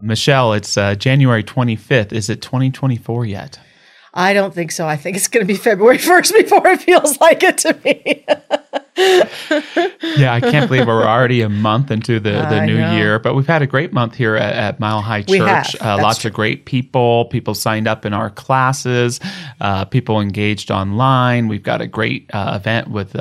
Michelle, it's uh, January 25th. Is it 2024 yet? I don't think so. I think it's going to be February 1st before it feels like it to me. yeah, I can't believe we're already a month into the, the new know. year, but we've had a great month here at, at Mile High Church. Uh, lots true. of great people. People signed up in our classes. Uh, people engaged online. We've got a great uh, event with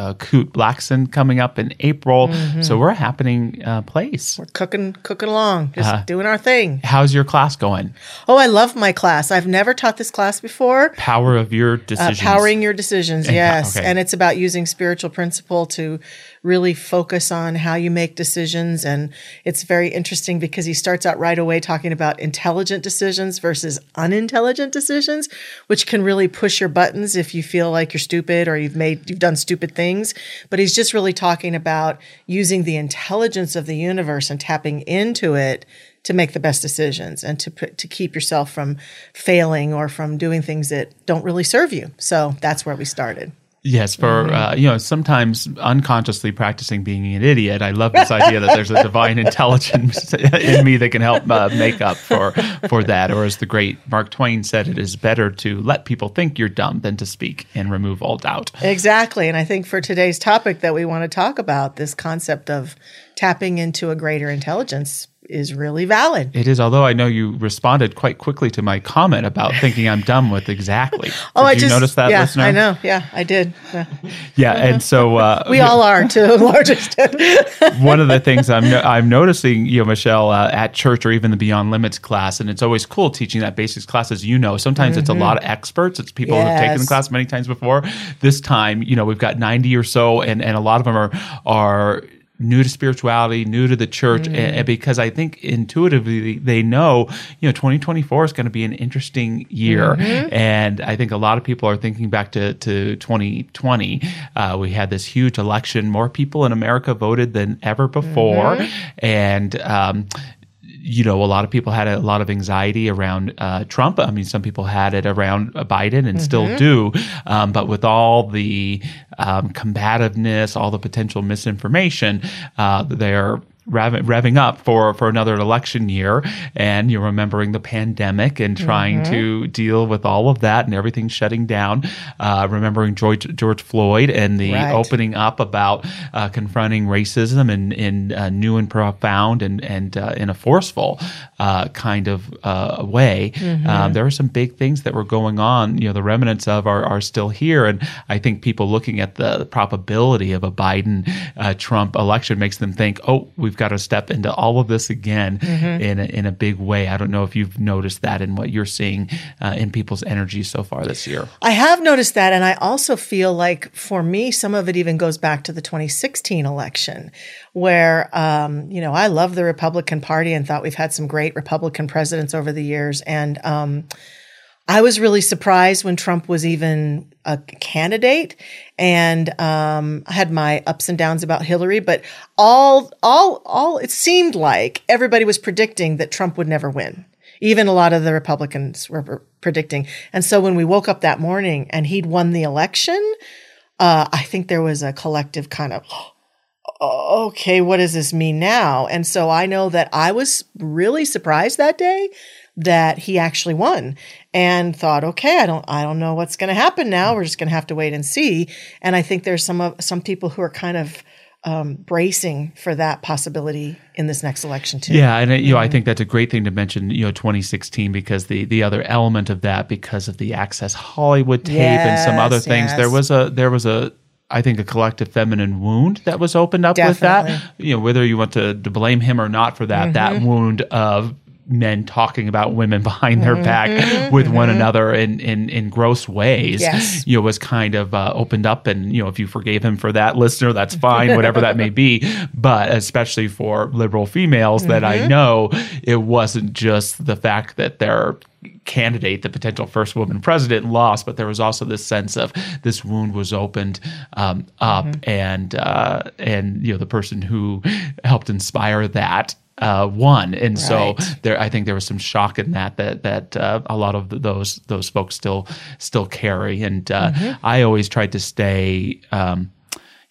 uh, Kute Blackson coming up in April. Mm-hmm. So we're a happening uh, place. We're cooking, cooking along, just uh, doing our thing. How's your class going? Oh, I love my class. I've never taught this class before. Power of your uh, decisions. powering your decisions, yes. Okay. And it's about using spiritual principle to really focus on how you make decisions. And it's very interesting because he starts out right away talking about intelligent decisions versus unintelligent decisions, which can really push your buttons if you feel like you're stupid or you've made, you've done stupid things. But he's just really talking about using the intelligence of the universe and tapping into it to make the best decisions and to to keep yourself from failing or from doing things that don't really serve you. So that's where we started. Yes, for mm-hmm. uh, you know, sometimes unconsciously practicing being an idiot. I love this idea that there's a divine intelligence in me that can help uh, make up for for that. Or as the great Mark Twain said, it is better to let people think you're dumb than to speak and remove all doubt. Exactly, and I think for today's topic that we want to talk about this concept of tapping into a greater intelligence is really valid. It is, although I know you responded quite quickly to my comment about thinking I'm dumb with exactly. oh, did I you just notice that, yeah, listener? I know. Yeah, I did. Yeah, yeah and so uh, we all are to a large extent. one of the things I'm no- I'm noticing, you know, Michelle, uh, at church or even the Beyond Limits class, and it's always cool teaching that basics class, as you know. Sometimes mm-hmm. it's a mm-hmm. lot of experts. It's people yes. who've taken the class many times before. This time, you know, we've got 90 or so, and and a lot of them are are new to spirituality, new to the church, mm. and, and, because I think intuitively they know, you know, 2024 is going to be an interesting year, mm-hmm. and I think a lot of people are thinking back to to 2020. Uh, we had this huge election; more people in America voted than ever before, mm-hmm. and um, you know, a lot of people had a lot of anxiety around uh, Trump. I mean, some people had it around Biden and mm-hmm. still do. Um, but with all the um, combativeness, all the potential misinformation, uh, they're rev- revving up for for another election year, and you're remembering the pandemic and trying mm-hmm. to deal with all of that and everything shutting down. Uh, remembering George George Floyd and the right. opening up about uh, confronting racism in in uh, new and profound and and uh, in a forceful uh, kind of uh, way. Mm-hmm. Um, there are some big things that were going on. You know, the remnants of are are still here, and I think people looking at the probability of a Biden Trump election makes them think, oh, we've got to step into all of this again mm-hmm. in a, in a big way. I don't know if you've noticed that in what you're seeing uh, in people's energy so far this year. I have noticed that, and I also feel like for me, some of it even goes back to the 2016 election, where um, you know I love the Republican Party and thought we've had some great Republican presidents over the years, and um, I was really surprised when Trump was even a candidate, and um, I had my ups and downs about Hillary. But all, all, all it seemed like everybody was predicting that Trump would never win. Even a lot of the Republicans were predicting. And so when we woke up that morning and he'd won the election, uh, I think there was a collective kind of, oh, okay, what does this mean now? And so I know that I was really surprised that day that he actually won and thought, okay, I don't, I don't know what's going to happen now. We're just going to have to wait and see. And I think there's some of some people who are kind of um, bracing for that possibility in this next election too. Yeah, and you know, I think that's a great thing to mention. You know, 2016 because the the other element of that because of the Access Hollywood tape yes, and some other things. Yes. There was a there was a I think a collective feminine wound that was opened up Definitely. with that. You know, whether you want to, to blame him or not for that, mm-hmm. that wound of men talking about women behind their back mm-hmm, with mm-hmm. one another in, in, in gross ways, yes. you know, was kind of uh, opened up. And, you know, if you forgave him for that, listener, that's fine, whatever that may be. But especially for liberal females mm-hmm. that I mm-hmm. know, it wasn't just the fact that their candidate, the potential first woman president, lost, but there was also this sense of this wound was opened um, up, mm-hmm. and uh, and you know the person who helped inspire that uh, won, and right. so there, I think there was some shock in that that that uh, a lot of those those folks still still carry, and uh, mm-hmm. I always tried to stay, um,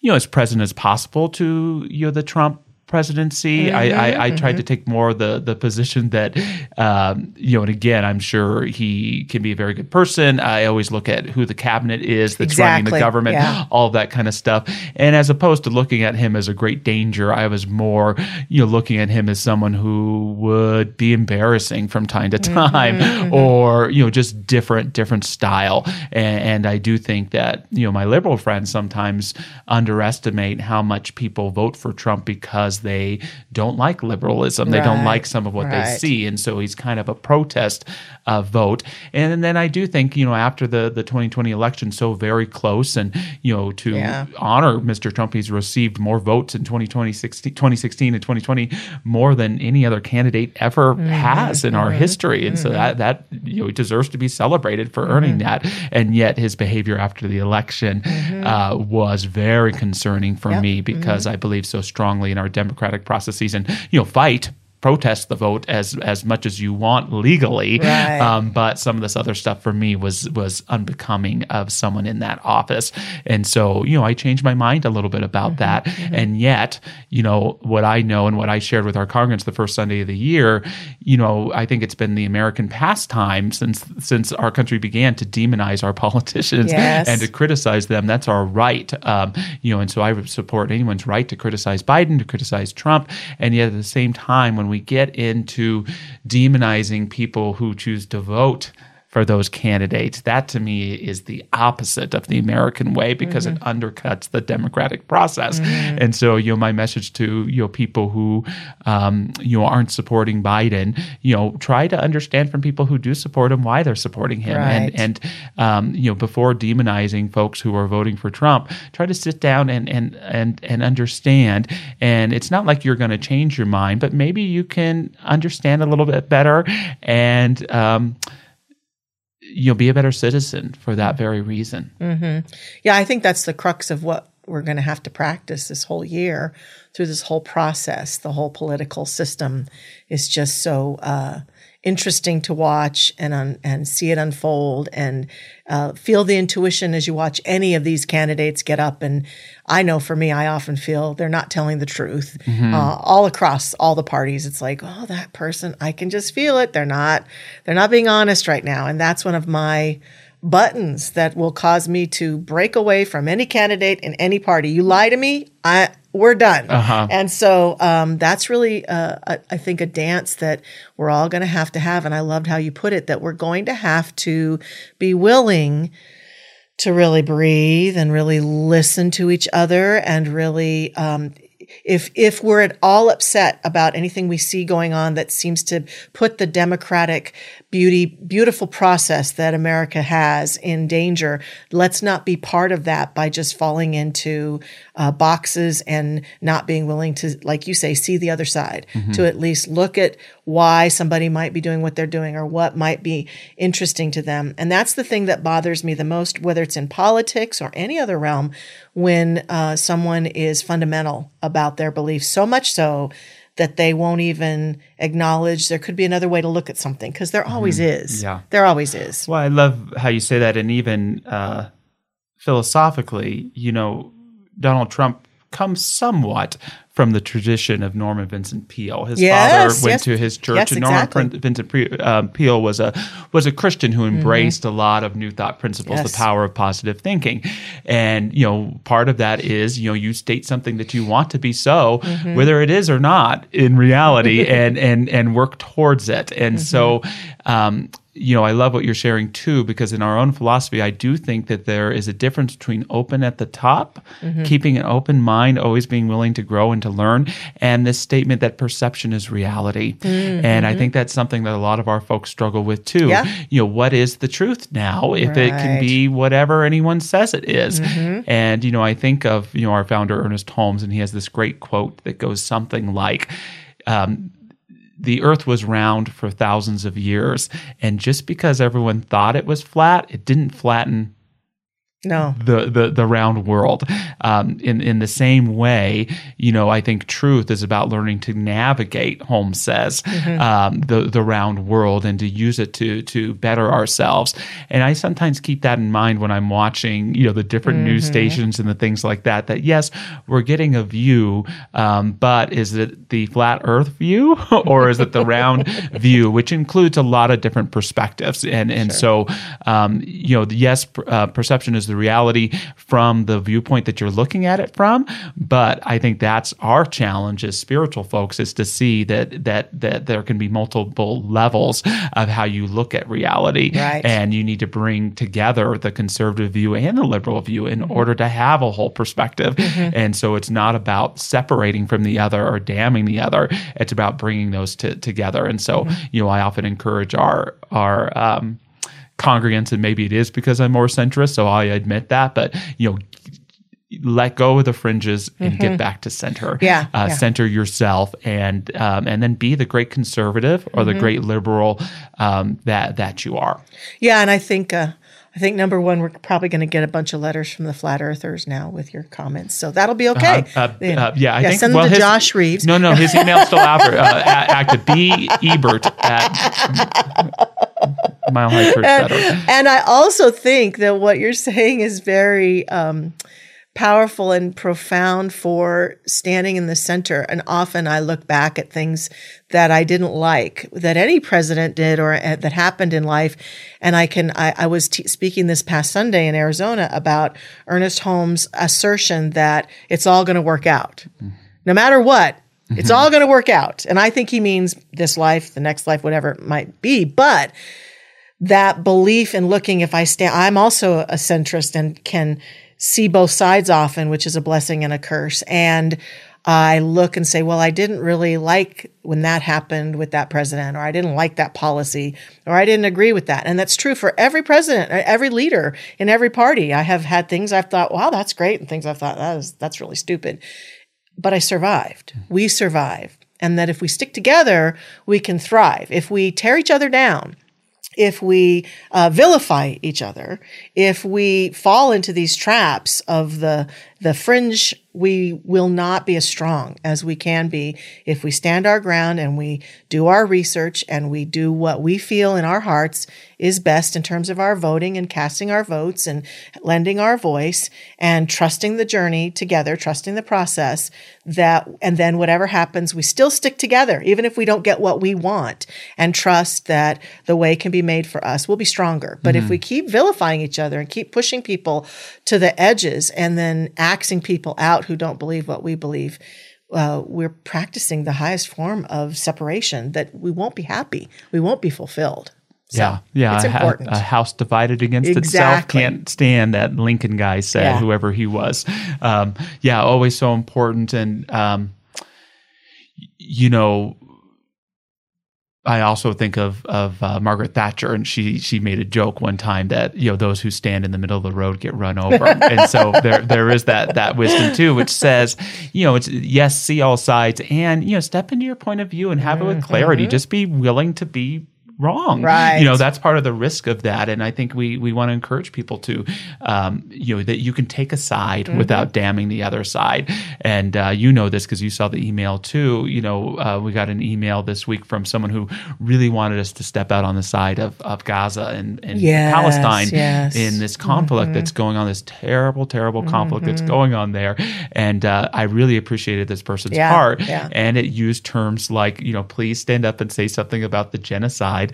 you know, as present as possible to you know the Trump presidency. Mm-hmm, I, I, I tried to take more the the position that, um, you know, and again, I'm sure he can be a very good person. I always look at who the cabinet is that's running the government, yeah. all that kind of stuff. And as opposed to looking at him as a great danger, I was more, you know, looking at him as someone who would be embarrassing from time to Mm-hmm, time, or you know, just different different style. And, and I do think that you know my liberal friends sometimes underestimate how much people vote for Trump because they don't like liberalism. They don't like some of what they see, and so he's kind of a protest uh, vote. And then I do think you know after the the 2020 election, so very close, and you know to Yeah. honor Mr. Trump, he's received more votes in 2020, 16 2016 and 2020 more than any other candidate ever Mm-hmm, has in our history, and so that that you know he deserves to be celebrated for earning Mm-hmm. that. And yet his behavior after the election uh, was very concerning for Yep. me because I believe so strongly in our democratic processes and you know fight protest the vote as as much as you want legally. Right. um, but some of this other stuff for me was was unbecoming of someone in that office. And so you know i changed my mind a little bit about that. And yet you know what i know and what i shared with our congregants the first sunday of the year you know i think it's been the american pastime since since our country began to demonize our politicians Yes. and to criticize them. That's our right. Um, you know and so i would support anyone's right to criticize biden to criticize trump. And yet at the same time when we get into demonizing people who choose to vote for those candidates. That to me is the opposite of the american way because it undercuts the democratic process. And so you know my message to you know people who um, you know aren't supporting biden you know try to understand from people who do support him why they're supporting him. And and um, you know before demonizing folks who are voting for Trump, try to sit down and and and and understand. And it's not like you're going to change your mind, but maybe you can understand a little bit better. And. Um, You'll be a better citizen for that very reason. Yeah, I think that's the crux of what we're going to have to practice this whole year through this whole process. The whole political system is just so uh, interesting to watch and un- and see it unfold and uh, feel the intuition as you watch any of these candidates get up. And I know for me, I often feel they're not telling the truth uh, all across all the parties. It's like, oh, that person, I can just feel it. They're not, they're not being honest right now. And that's one of my buttons that will cause me to break away from any candidate in any party. You lie to me, I we're done. And so um, that's really, uh, a, I think, a dance that we're all going to have to have. And I loved how you put it that we're going to have to be willing to really breathe and really listen to each other and really um, if if we're at all upset about anything we see going on that seems to put the democratic beauty beautiful process that America has in danger let's not be part of that by just falling into uh, boxes and not being willing to like you say see the other side to at least look at why somebody might be doing what they're doing or what might be interesting to them. And that's the thing that bothers me the most whether it's in politics or any other realm when uh, someone is fundamental about their beliefs so much so that they won't even acknowledge there could be another way to look at something because there always is. Yeah. there always is. Well, I love how you say that, and even uh, philosophically, you know, Donald Trump comes somewhat from the tradition of Norman Vincent Peale. His Yes, father went yes. to his church, Yes, and Norman exactly. Vincent um, Peale was a was a Christian who embraced a lot of New Thought principles, Mm-hmm. The power of positive thinking, and you know, part of that is you know you state something that you want to be so, Mm-hmm. whether it is or not in reality, and and and work towards it. And Mm-hmm. so. Um, you know, I love what you're sharing too, because in our own philosophy, I do think that there is a difference between open at the top, Mm-hmm. keeping an open mind, always being willing to grow and to learn, and this statement that perception is reality. And I think that's something that a lot of our folks struggle with too. Mm-hmm. Yeah. You know, what is the truth now if it can be whatever anyone says it is? Mm-hmm. And, you know, I think of, you know, our founder, Ernest Holmes, and he has this great quote that goes something like, um, the earth was round for thousands of years and just because everyone thought it was flat it didn't flatten No. the the the round world. Um, in in the same way, you know, I think truth is about learning to navigate. Holmes says um, the the round world and to use it to to better ourselves. And I sometimes keep that in mind when I'm watching, you know, the different news stations and the things like that. That yes, we're getting a view, um, but is it the flat Earth view or is it the round view, which includes a lot of different perspectives? And and so, um, you know, yes, uh, perception is the reality from the viewpoint that you're looking at it from. But I think that's our challenge as spiritual folks is to see that that that there can be multiple levels of how you look at reality, Right. and you need to bring together the conservative view and the liberal view in mm-hmm. order to have a whole perspective. Mm-hmm. And so it's not about separating from the other or damning the other. It's about bringing those to, together. And so, mm-hmm. you know, I often encourage our our um, congregants, and maybe it is because I'm more centrist, so I admit that. But you know, let go of the fringes and get back to center. Mm-hmm. Yeah, uh, yeah. center yourself, and um, and then be the great conservative or Mm-hmm. the great liberal um, that that you are. Yeah, and I think uh, I think number one, we're probably going to get a bunch of letters from the flat earthers now with your comments, so that'll be okay. Uh, uh, yeah, I think send well, them to his- Josh Reeves. No, no, his email's still out there. Uh, active. B Ebert at Mile High Church. and, Center. and I also think that what you're saying is very um, powerful and profound for standing in the center. And often I look back at things that I didn't like that any president did or uh, that happened in life. And I can, I, I was t- speaking this past Sunday in Arizona about Ernest Holmes' assertion that it's all going to work out. No matter what, it's all going to work out. And I think he means this life, the next life, whatever it might be. But that belief in looking if I stand, I'm also a centrist and can see both sides often, which is a blessing and a curse. And I look and say, well, I didn't really like when that happened with that president, or I didn't like that policy, or I didn't agree with that. And that's true for every president, uh, every leader in every party. I have had things I've thought, wow, that's great, and things I've thought, that is, that's really stupid but I survived. We survived. And that if we stick together, we can thrive. If we tear each other down, if we uh, vilify each other, if we fall into these traps of the the fringe, we will not be as strong as we can be if we stand our ground and we do our research and we do what we feel in our hearts is best in terms of our voting and casting our votes and lending our voice and trusting the journey together, trusting the process that, and then whatever happens, we still stick together, even if we don't get what we want and trust that the way can be made for us. We'll be stronger. But if mm-hmm. we keep vilifying each other and keep pushing people to the edges and then axing people out who don't believe what we believe, uh, we're practicing the highest form of separation that we won't be happy. We won't be fulfilled. So yeah, yeah. It's a, important. a house divided against itself can't stand. That Lincoln guy said, Yeah. whoever he was. Um, yeah, always so important. And um, you know, I also think of of uh, Margaret Thatcher, and she she made a joke one time that you know those who stand in the middle of the road get run over, and so there there is that that wisdom too, which says you know it's yes see all sides and you know step into your point of view and have it with clarity. Just be willing to be wrong, Right. You know that's part of the risk of that, and I think we we want to encourage people to um, you know that you can take a side Mm-hmm. without damning the other side, and uh, you know this because you saw the email too. You know uh, we got an email this week from someone who really wanted us to step out on the side of, of Gaza and, and Yes, Palestine yes. in this conflict that's going on, this terrible, terrible conflict that's going on there. And uh, I really appreciated this person's Yeah, heart. yeah. And it used terms like, you know, please stand up and say something about the genocide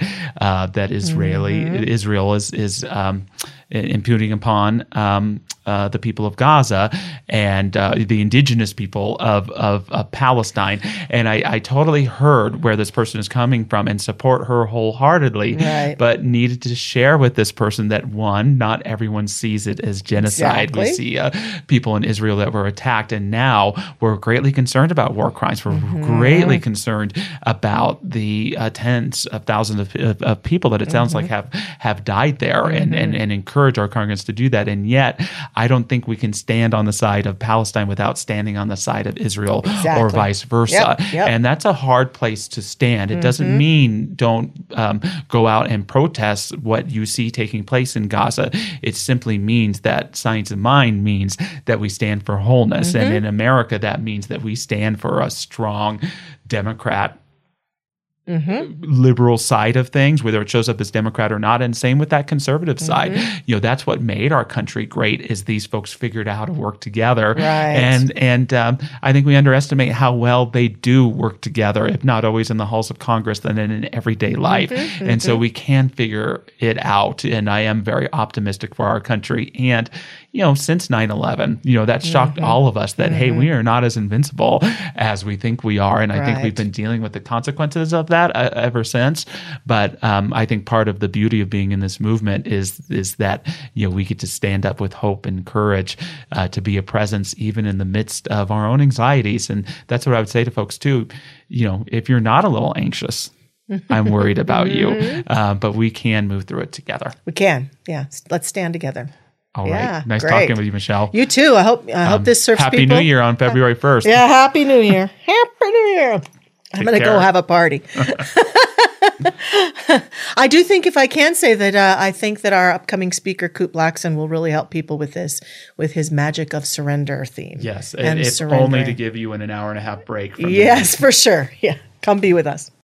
that Israeli Israel is is um, imputing upon um, uh, the people of Gaza and uh, the indigenous people of, of, of Palestine. And I, I totally heard where this person is coming from and support her wholeheartedly, Right. but needed to share with this person that one, not everyone sees it as genocide. We see uh, people in Israel that were attacked, and now we're greatly concerned about war crimes. We're Mm-hmm. greatly concerned about the uh, tens of thousands of, of, of people that it sounds Mm-hmm. like have have died there, and, and and encourage our congregants to do that. And yet, I don't think we can stand on the side of Palestine without standing on the side of Israel Exactly. or vice versa. Yep, yep. And that's a hard place to stand. It doesn't Mm-hmm. mean don't um, go out and protest what you see taking place in Gaza. It simply means that science of mind means that we stand for wholeness. And Mm-hmm. in America, that means that we stand for a strong Democrat Mm-hmm. liberal side of things, whether it shows up as Democrat or not, and same with that conservative side. Mm-hmm. You know, that's what made our country great is these folks figured out how to work together. Right. And and um, I think we underestimate how well they do work together, if not always in the halls of Congress, then in everyday life. Mm-hmm. And so we can figure it out. And I am very optimistic for our country. And you know, since 9-11, you know, that shocked Mm-hmm. all of us that, hey, we are not as invincible as we think we are. And I think we've been dealing with the consequences of that uh, ever since. But um, I think part of the beauty of being in this movement is is that you know we get to stand up with hope and courage uh, to be a presence even in the midst of our own anxieties. And that's what I would say to folks too. You know, if you're not a little anxious. I'm worried about you, uh, but we can move through it together. We can. Yeah. Let's stand together. All right, Yeah, nice great. talking with you, Michelle. You too. I hope I hope this serves Um, Happy people. New Year on February 1st. Yeah, happy New Year. happy New Year. I'm going to go have a party. I do think, if I can say that, uh, I think that our upcoming speaker, Kute Blackson, will really help people with this, with his magic of surrender theme. Yes, and if only to give you an, an hour and a half break. Yes, for sure. Yeah, come be with us.